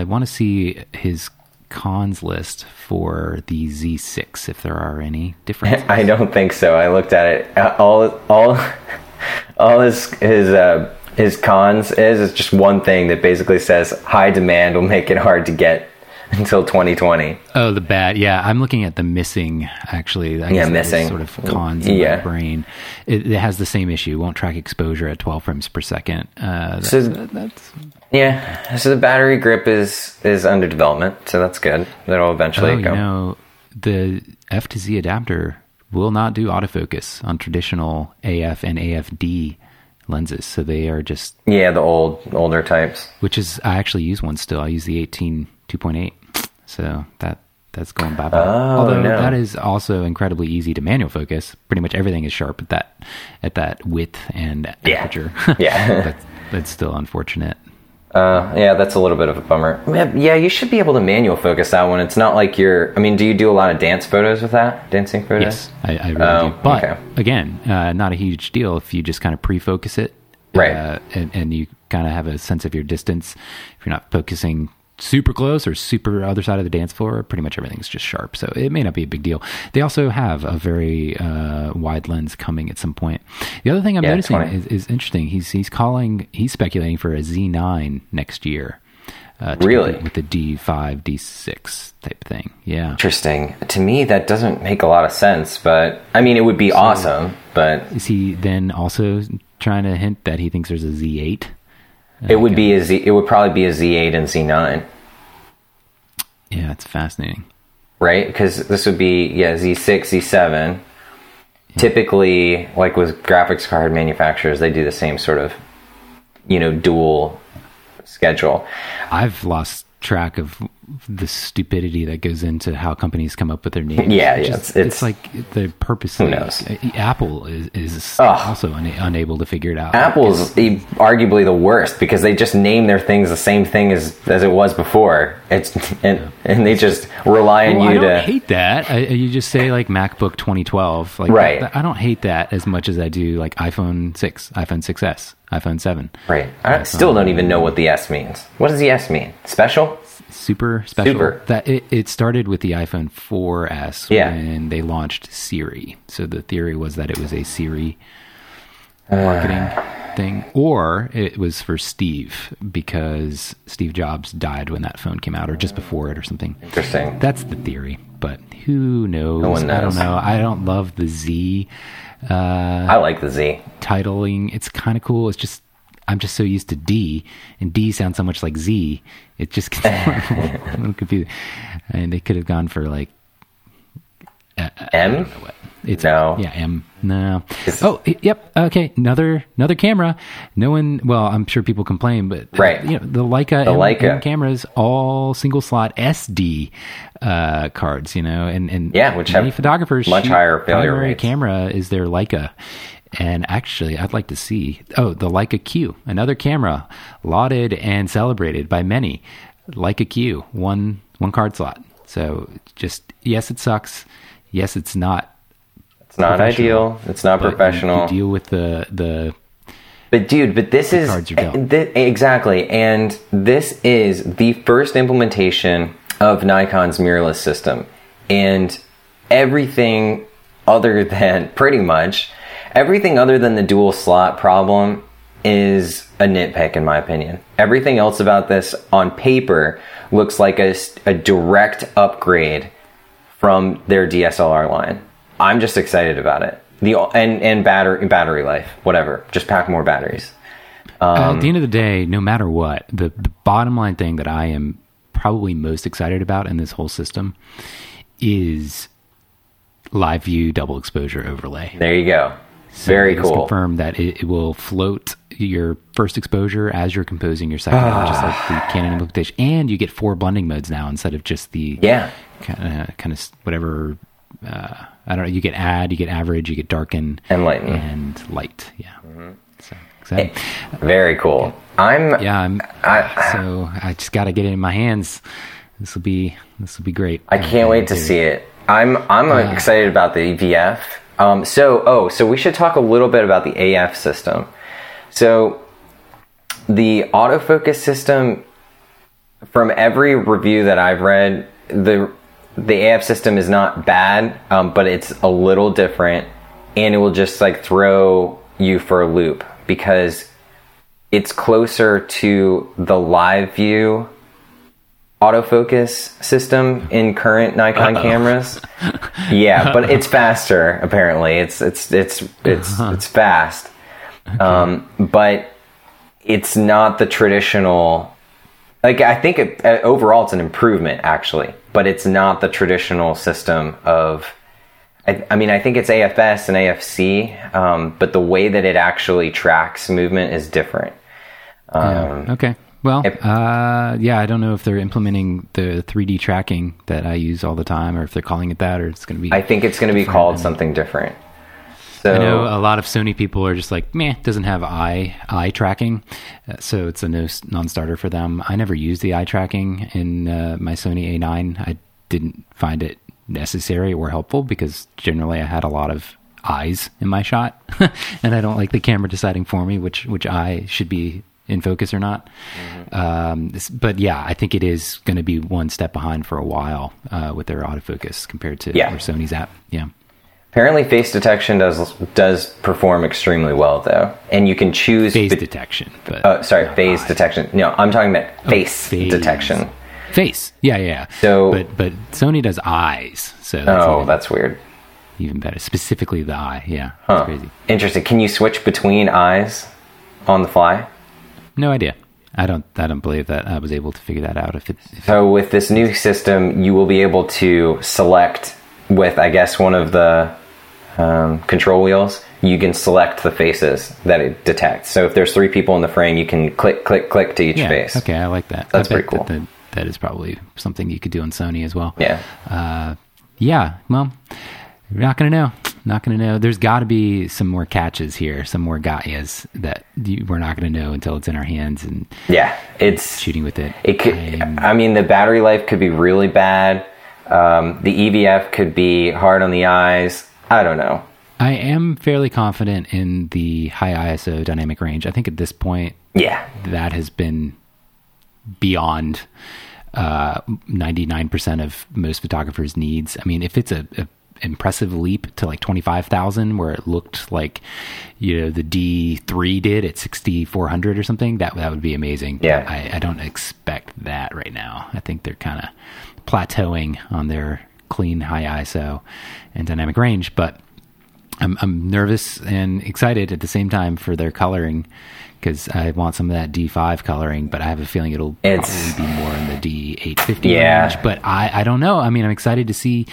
I want to see his cons list for the Z6 if there are any differences. I don't think so. I looked at it. Uh, All all all his his uh, his cons is is just one thing that basically says high demand will make it hard to get until 2020. Oh, the bad. Yeah, I'm looking at the missing. Actually, I Yeah, missing. sort of cons in Yeah. my brain. It, it has the same issue. Won't track exposure at 12 frames per second. Uh, that's, So- that's Yeah. So the battery grip is is under development, so that's good. That'll eventually oh, you go. know, the F to Z adapter will not do autofocus on traditional AF and AFD lenses. So they are just, yeah, the old older types. which is I actually use one still. I use the 18 2.8. So that that's going bye bye. Oh, Although no. that is also incredibly easy to manual focus. Pretty much everything is sharp at that at that width and Yeah. aperture. Yeah. that's still unfortunate. Uh, yeah, that's a little bit of a bummer. Yeah, you should be able to manual focus that one. It's not like you're. I mean, do you do a lot of dance photos with that? Dancing photos? Yes, I, I really Oh, do. But okay. again, uh, not a huge deal if you just kind of pre-focus it, Right. Uh, and, and you kind of have a sense of your distance. If you're not focusing super close or super other side of the dance floor, pretty much everything's just sharp. So it may not be a big deal. They also have a very uh, wide lens coming at some point. The other thing I'm Yeah, noticing is, is interesting. He's he's calling he's speculating for a Z9 next year. Uh, Really? with the D5, D6 type thing. Yeah. Interesting. To me, that doesn't make a lot of sense, but I mean, it would be awesome, but Is he then also trying to hint that he thinks there's a Z8? It would be a Z. It would probably be a Z8 and Z9, Yeah, it's fascinating. right? Because this would be yeah Z6, Z7. Typically, like with graphics card manufacturers, they do the same sort of, you know, dual schedule. I've lost track of the stupidity that goes into how companies come up with their names. Yeah, It's yeah, just- it's- it's like the purposely. knows? Apple is, is Ugh. also una- unable to figure it out. Apple's e- arguably the worst because they just name their things the same thing as as it was before. It's and, and they just rely on Well, I you don't to. hate that. I, you just say like MacBook 2012, like Right. that- I don't hate that as much as I do like iPhone 6, iPhone 6s, iPhone 7. right. I still don't even know what the S means. What does the S mean? Special? Super special. Super. That it, it started with the iPhone 4S Yeah. when they launched Siri. So the theory was that it was a Siri marketing thing, or it was for Steve because Steve Jobs died when that phone came out, or just before it, or something. Interesting. That's the theory, but who knows? No one I knows. don't know. I don't love the Z uh, I like the Z. titling. It's kind of cool. It's just I'm just so used to D, and D sounds so much like Z. It just gets a little confusing. And they could have gone for like M? what? It's No. yeah, M. No. It's- oh, yep. Okay, another another camera. No one. Well, I'm sure people complain, but uh, Right. You know, the Leica, The M, Leica. M cameras, all single slot SD uh, cards. You know, and and Yeah, which many have photographers much higher failure rates. camera is their Leica. And actually, I'd like to see. Oh, the Leica Q, another camera, lauded and celebrated by many. Leica Q, one one card slot. So just yes, it sucks. Yes, it's not It's not ideal. It's not but you- professional. You, deal with the the But dude, but this is cards are eh, dealt. exactly, and this is the first implementation of Nikon's mirrorless system, and everything other than pretty much everything other than the dual slot problem is a nitpick in my opinion. Everything else about this on paper looks like a, a direct upgrade from their DSLR line. I'm just excited about it. The and and battery battery life, whatever. Just pack more batteries. Um, at the end of the day, no matter what, the, the bottom line thing that I am probably most excited about in this whole system is live view double exposure overlay. There you go. Very It's cool. confirmed that it, it will float your first exposure as you're composing your second, just like the Canon implementation, and you get four blending modes now instead of just the Yeah. kind of kind of whatever. Uh, I don't know. You get add, you get average, you get darken, And light, and light. Yeah. So exciting. Very cool. I'm Yeah. I'm, I so I just got to get it in my hands. This will be this will be great. I can't wait to see it. I'm I'm excited about the EVF. Um, so oh, so we should talk a little bit about the AF system. So the autofocus system, from every review that I've read, the the AF system is not bad, um, but it's a little different, and it will just like throw you for a loop because it's closer to the live view autofocus system in current Nikon cameras. Yeah, but it's faster apparently. It's it's it's it's it's fast. Um, but it's not the traditional like I think it, uh, overall it's an improvement actually, but it's not the traditional system of I, I mean, I think it's AFS and AFC, um, but the way that it actually tracks movement is different. Um, Yeah. Okay. Well, uh, yeah, I don't know if they're implementing the 3D tracking that I use all the time, or if they're calling it that, or it's going to be. I think it's going to be called something different. So I know a lot of Sony people are just like, meh, it doesn't have eye eye tracking, uh, so it's a no, non-starter for them. I never used the eye tracking in uh, my Sony A9. I didn't find it necessary or helpful because generally I had a lot of eyes in my shot, and I don't like the camera deciding for me which which eye should be in focus or not. Um, this- but yeah, I think it is going to be one step behind for a while uh, with their autofocus compared to Yeah. Sony's app. Yeah. apparently, face detection does does perform extremely well though, and you can choose. Phase be- detection, but uh, sorry, phase detection. No, I'm talking about face phase. detection. Face. Yeah, yeah. So- but but Sony does eyes, so that's Oh, even, that's weird. even better. Specifically the eye. Yeah, that's Huh. crazy. Interesting. Can you switch between eyes on the fly? No idea. I don't. I don't believe that I was able to figure that out. If it, if So with this new system, you will be able to select with, I guess, one of the um, control wheels. You can select the faces that it detects. So if there's three people in the frame, you can click, click, click to each yeah. face. Okay, I like that. That's pretty cool. That that is probably something you could do on Sony as well. Yeah. Uh, yeah. Well, we're not going to know. Not going to know. There's got to be some more catches here, some more Gaias that you, we're not going to know until it's in our hands and Yeah. It's shooting with it. It could. I'm- I mean, the battery life could be really bad. Um, the EVF could be hard on the eyes. I don't know. I am fairly confident in the high ISO dynamic range. I think at this point Yeah. that has been beyond uh, 99% of most photographers' needs. I mean, if it's a, a impressive leap to like 25,000 where it looked like you know the D3 did at 6400 or something that that would be amazing. But Yeah. I, I don't expect that right now. I think they're kind of plateauing on their clean high ISO and dynamic range, but I'm, I'm nervous and excited at the same time for their coloring because I want some of that D5 coloring, but I have a feeling it'll It's- probably be more in the D850 Yeah. range. But I, I don't know. I mean, I'm excited to see.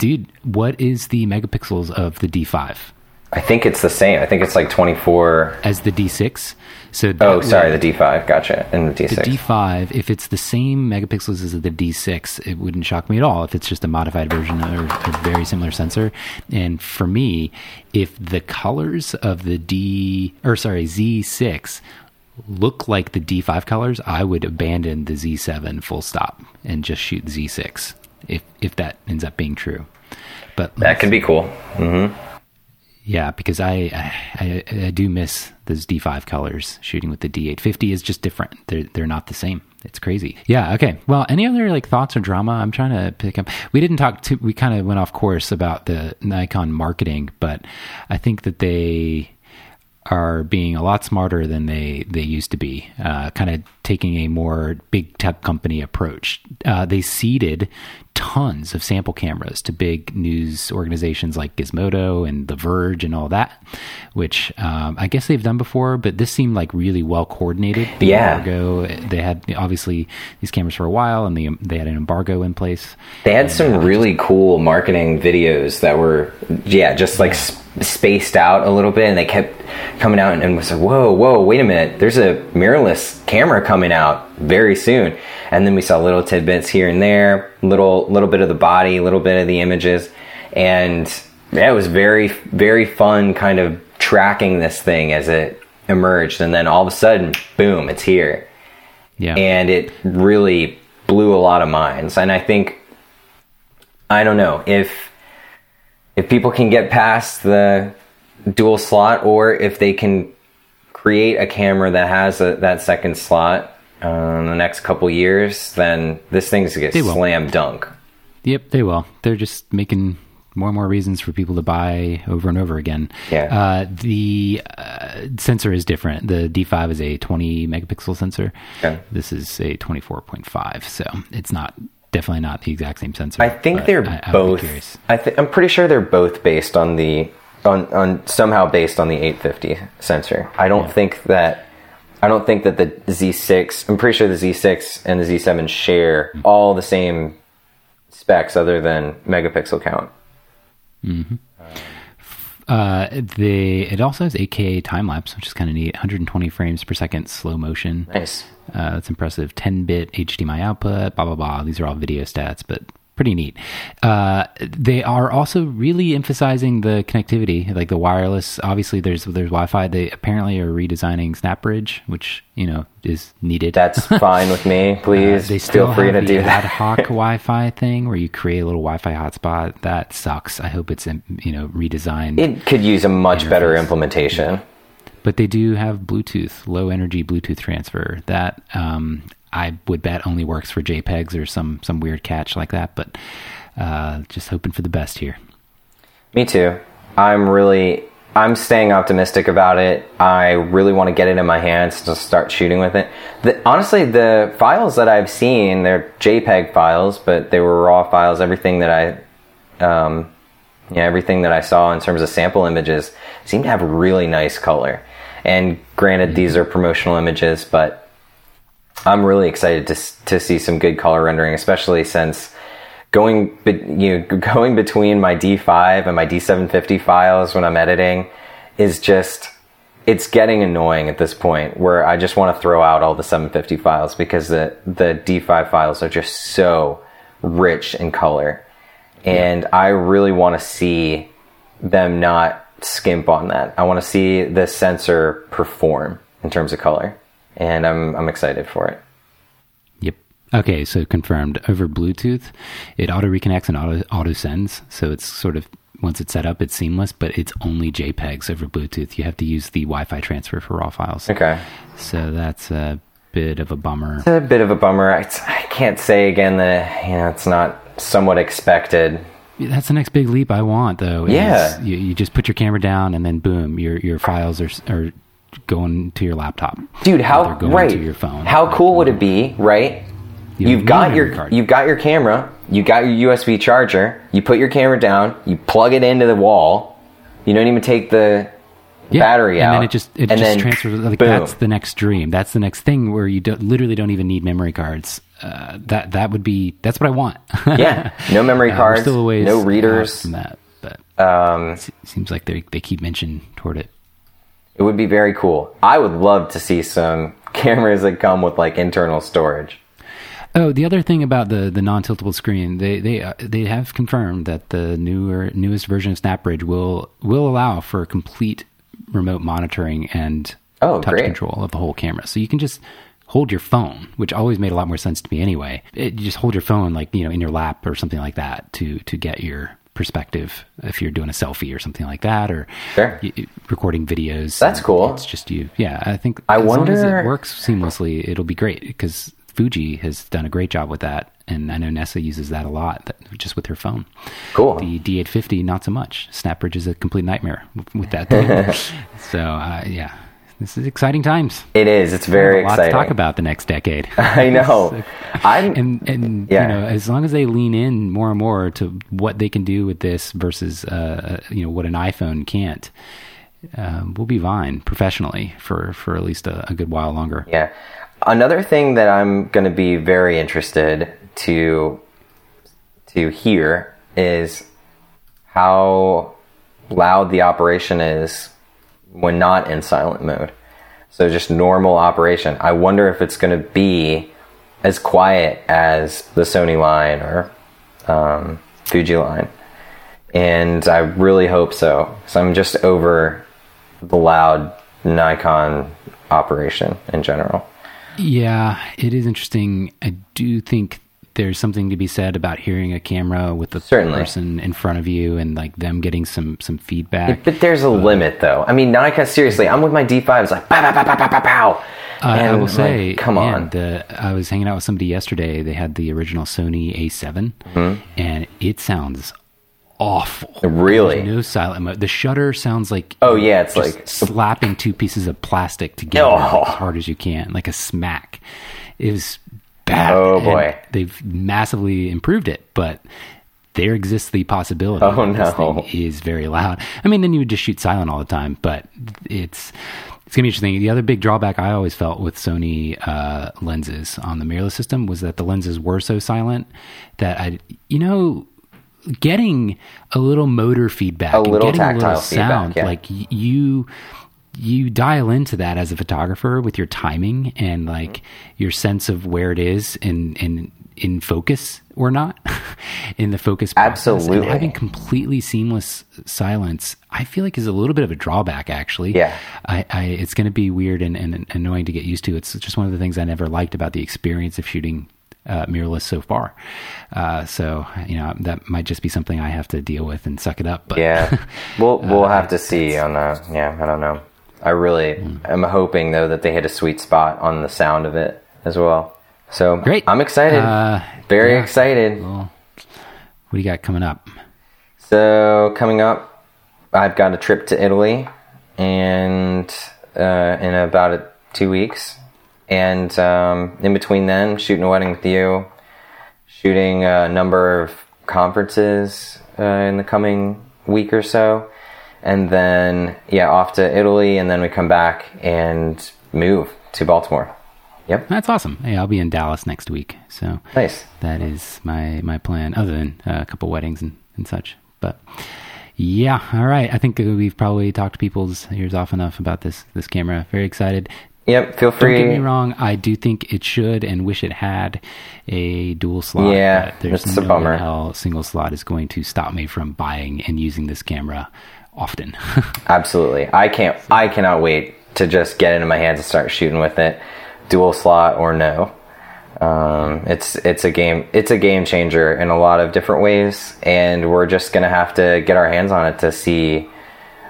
Dude, what is the megapixels of the D5 I think it's the same. I think it's like 24. as the D6? So Oh, would- sorry, the D5. Gotcha. And the D6. the D5, if it's the same megapixels as the D6, it wouldn't shock me at all if it's just a modified version or a very similar sensor. And for me, if the colors of the D or sorry Z6 look like the D5 colors, I would abandon the Z7 full stop and just shoot Z6 if if that ends up being true. But that could be cool. hmm yeah, because I, I I I do miss those D5 colors. Shooting with the D850 is just different. They're they're not the same. It's crazy. Yeah. Okay. Well, any other like thoughts or drama? I'm trying to pick up. We didn't talk to. We kind of went off course about the Nikon marketing, but I think that they are being a lot smarter than they they used to be. Uh, kind of taking a more big tech company approach. Uh, they seeded tons of sample cameras to big news organizations like Gizmodo and The Verge and all that, which um, I guess they've done before. But this seemed like really well coordinated. The Yeah. embargo. They had obviously these cameras for a while, and the, they had an embargo in place. They had some really cool marketing videos that were, yeah, just like s- spaced out a little bit, and they kept coming out and, and was like, "Whoa, whoa, wait a minute! There's a mirrorless camera coming out very soon." And then we saw little tidbits here and there, little little bit of the body, little bit of the images, and yeah, it was very very fun, kind of tracking this thing as it emerged, and then all of a sudden, boom, it's here Yeah. and it really blew a lot of minds. And I think I don't know if if people can get past the dual slot, or if they can create a camera that has a, that second slot uh, in the next couple years, then this thing's gonna get slam dunk. Yep, they will. They're just making more and more reasons for people to buy over and over again. Yeah. Uh, the uh, sensor is different. The D5 is a 20 megapixel sensor. Okay. This is a 24.5, so it's not definitely not the exact same sensor. I think they're I- I would be both. I th- I'm pretty sure they're both based on the on on somehow based on the 850 sensor. I don't think that. I don't think that the Z6. I'm pretty sure the Z6 and the Z7 share all the same specs, other than megapixel count. Uh, the it also has 8K time lapse, which is kind of neat. 120 frames per second slow motion. Nice. Uh, that's impressive. 10 bit HDMI output, blah, blah, blah. These are all video stats, but pretty neat. Uh, they are also really emphasizing the connectivity, like the wireless. Obviously, there's there's Wi Fi. They apparently are redesigning SnapBridge, which, you know, is needed. That's fine with me. Please Uh, they still feel free to the do ad that. hoc Wi-Fi thing where you create a little Wi-Fi hotspot. That sucks. I hope it's you know redesigned. It could use a much better Interface. implementation. but they do have Bluetooth, low energy Bluetooth transfer. That um, I would bet only works for JPEGs or some some weird catch like that. But uh, just hoping for the best here. Me too. I'm really I'm staying optimistic about it. I really want to get it in my hands to start shooting with it. The, honestly, the files that I've seen, they're JPEG files, but they were raw files. Everything that I, um, yeah, everything that I saw in terms of sample images seemed to have really nice color. And granted, these are promotional images, but I'm really excited to to see some good color rendering, especially since going you know going between my D5 and my D750 files when I'm editing is just it's getting annoying at this point where I just want to throw out all the 750 files because the the D5 files are just so rich in color, and I really want to see them not skimp on that. I want to see the sensor perform in terms of color, and I'm I'm excited for it. Yep. Okay, so confirmed over Bluetooth, it auto reconnects and auto auto sends. So it's sort of once it's set up, it's seamless, but it's only JPEGs over Bluetooth. You have to use the Wi-Fi transfer for RAW files. Okay. So that's a bit of a bummer. It's a bit of a bummer. I, I can't say again that you know it's not somewhat expected. That's the next big leap I want, though. Yeah. You, you just put your camera down, and then boom, your your files are are going to your laptop. Dude, how right? to your phone. How cool would it be, right? You You've got your card. you've got your camera, you got your USB charger, you put your camera down, you plug it into the wall. You don't even take the Yeah, battery and out. then it just it and just transfers. Like, boom. that's the next dream. That's the next thing where you don't, literally don't even need memory cards. Uh, that that would be that's what I want. Yeah, no memory Uh, cards, still a ways no readers. from that, but Um, it seems like they they keep mention toward it. It would be very cool. I would love to see some cameras that come with like internal storage. Oh, the other thing about the the non tiltable screen, they they uh, they have confirmed that the newer newest version of SnapBridge will will allow for complete remote monitoring and Oh, touch great. control of the whole camera. So you can just hold your phone, which always made a lot more sense to me anyway. It, you just hold your phone like you know in your lap or something like that to to get your perspective if you're doing a selfie or something like that or Sure. y- recording videos. That's cool. It's just you. Yeah, I think I as long as wonder- it works seamlessly, it'll be great because Fuji has done a great job with that, and I know Nessa uses that a lot, that, just with her phone. Cool. The D850, not so much. SnapBridge is a complete nightmare with- with that thing. so uh, yeah, this is exciting times. It is. It's very a lot exciting. to talk about the next decade. I know. I'm. and and Yeah. you know as long as they lean in more and more to what they can do with this versus uh, you know what an iPhone can't, um, we'll be fine professionally for for at least a, a good while longer. Yeah. Another thing that I'm going to be very interested to to hear is how loud the operation is when not in silent mode. So just normal operation. I wonder if it's going to be as quiet as the Sony line or um, Fuji line. And I really hope so. So I'm just over the loud Nikon operation in general. Yeah, it is interesting. I do think there's something to be said about hearing a camera with the Certainly. person in front of you and like them getting some some feedback. But there's a limit, though. I mean, Nikon. Seriously, I'm with my D5. It's like pow, pow, pow, pow, pow, pow, pow. Uh, I will say, like, come on. the, I was hanging out with somebody yesterday. They had the original Sony A7, Mm-hmm. and it sounds awful. Really? There's no silent mode. The shutter sounds like Oh, yeah, it's like- slapping two pieces of plastic together Oh. as hard as you can, like a smack. It was bad. Oh, boy. they've massively improved it, but. There exists the possibility Oh, that this thing is very loud. I mean, then you would just shoot silent all the time, but it's it's gonna be interesting. The other big drawback I always felt with Sony uh, lenses on the mirrorless system was that the lenses were so silent that I, you know, getting a little motor feedback, A and little getting a little tactile feedback, sound, yeah. like you you dial into that as a photographer with your timing and like your sense of where it is in in in focus or not in the focus process. And Absolutely. having completely seamless silence i feel like is a little bit of a drawback actually Yeah. I, I it's going to be weird and, and annoying to get used to it's just one of the things i never liked about the experience of shooting uh, mirrorless so far uh, so you know that might just be something i have to deal with and suck it up but Yeah, we'll we'll Uh, have to see on that. Yeah, I don't know. I really Hmm. am hoping though that they hit a sweet spot on the sound of it as well. So Great. I'm excited. Uh, Very yeah. excited. what do you got coming up So coming up, I've got a trip to Italy, and uh, in about a, two weeks, and um, in between then, shooting a wedding with you, shooting a number of conferences uh, in the coming week or so, and then yeah, off to Italy, and then we come back and move to Baltimore. Yep, that's awesome hey i'll be in dallas next week so nice. that is my my plan other than uh, a couple weddings and, and such but Yeah, all right. I think we've probably talked people's ears off enough about this this camera. Very excited. Yep, feel free. Don't get me wrong. I do think it should and wish it had a dual slot. Yeah, there's it's a bummer. How single slot is going to stop me from buying and using this camera often. Absolutely. I can't I cannot wait to just get it in my hands and start shooting with it. Dual slot or no. Um, it's it's a game it's a game changer in a lot of different ways and we're just gonna have to get our hands on it to see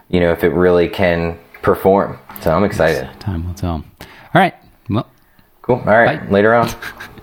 you know if it really can perform. So I'm excited. Time will tell. All right. Well, Cool. All right. Bye. Later on.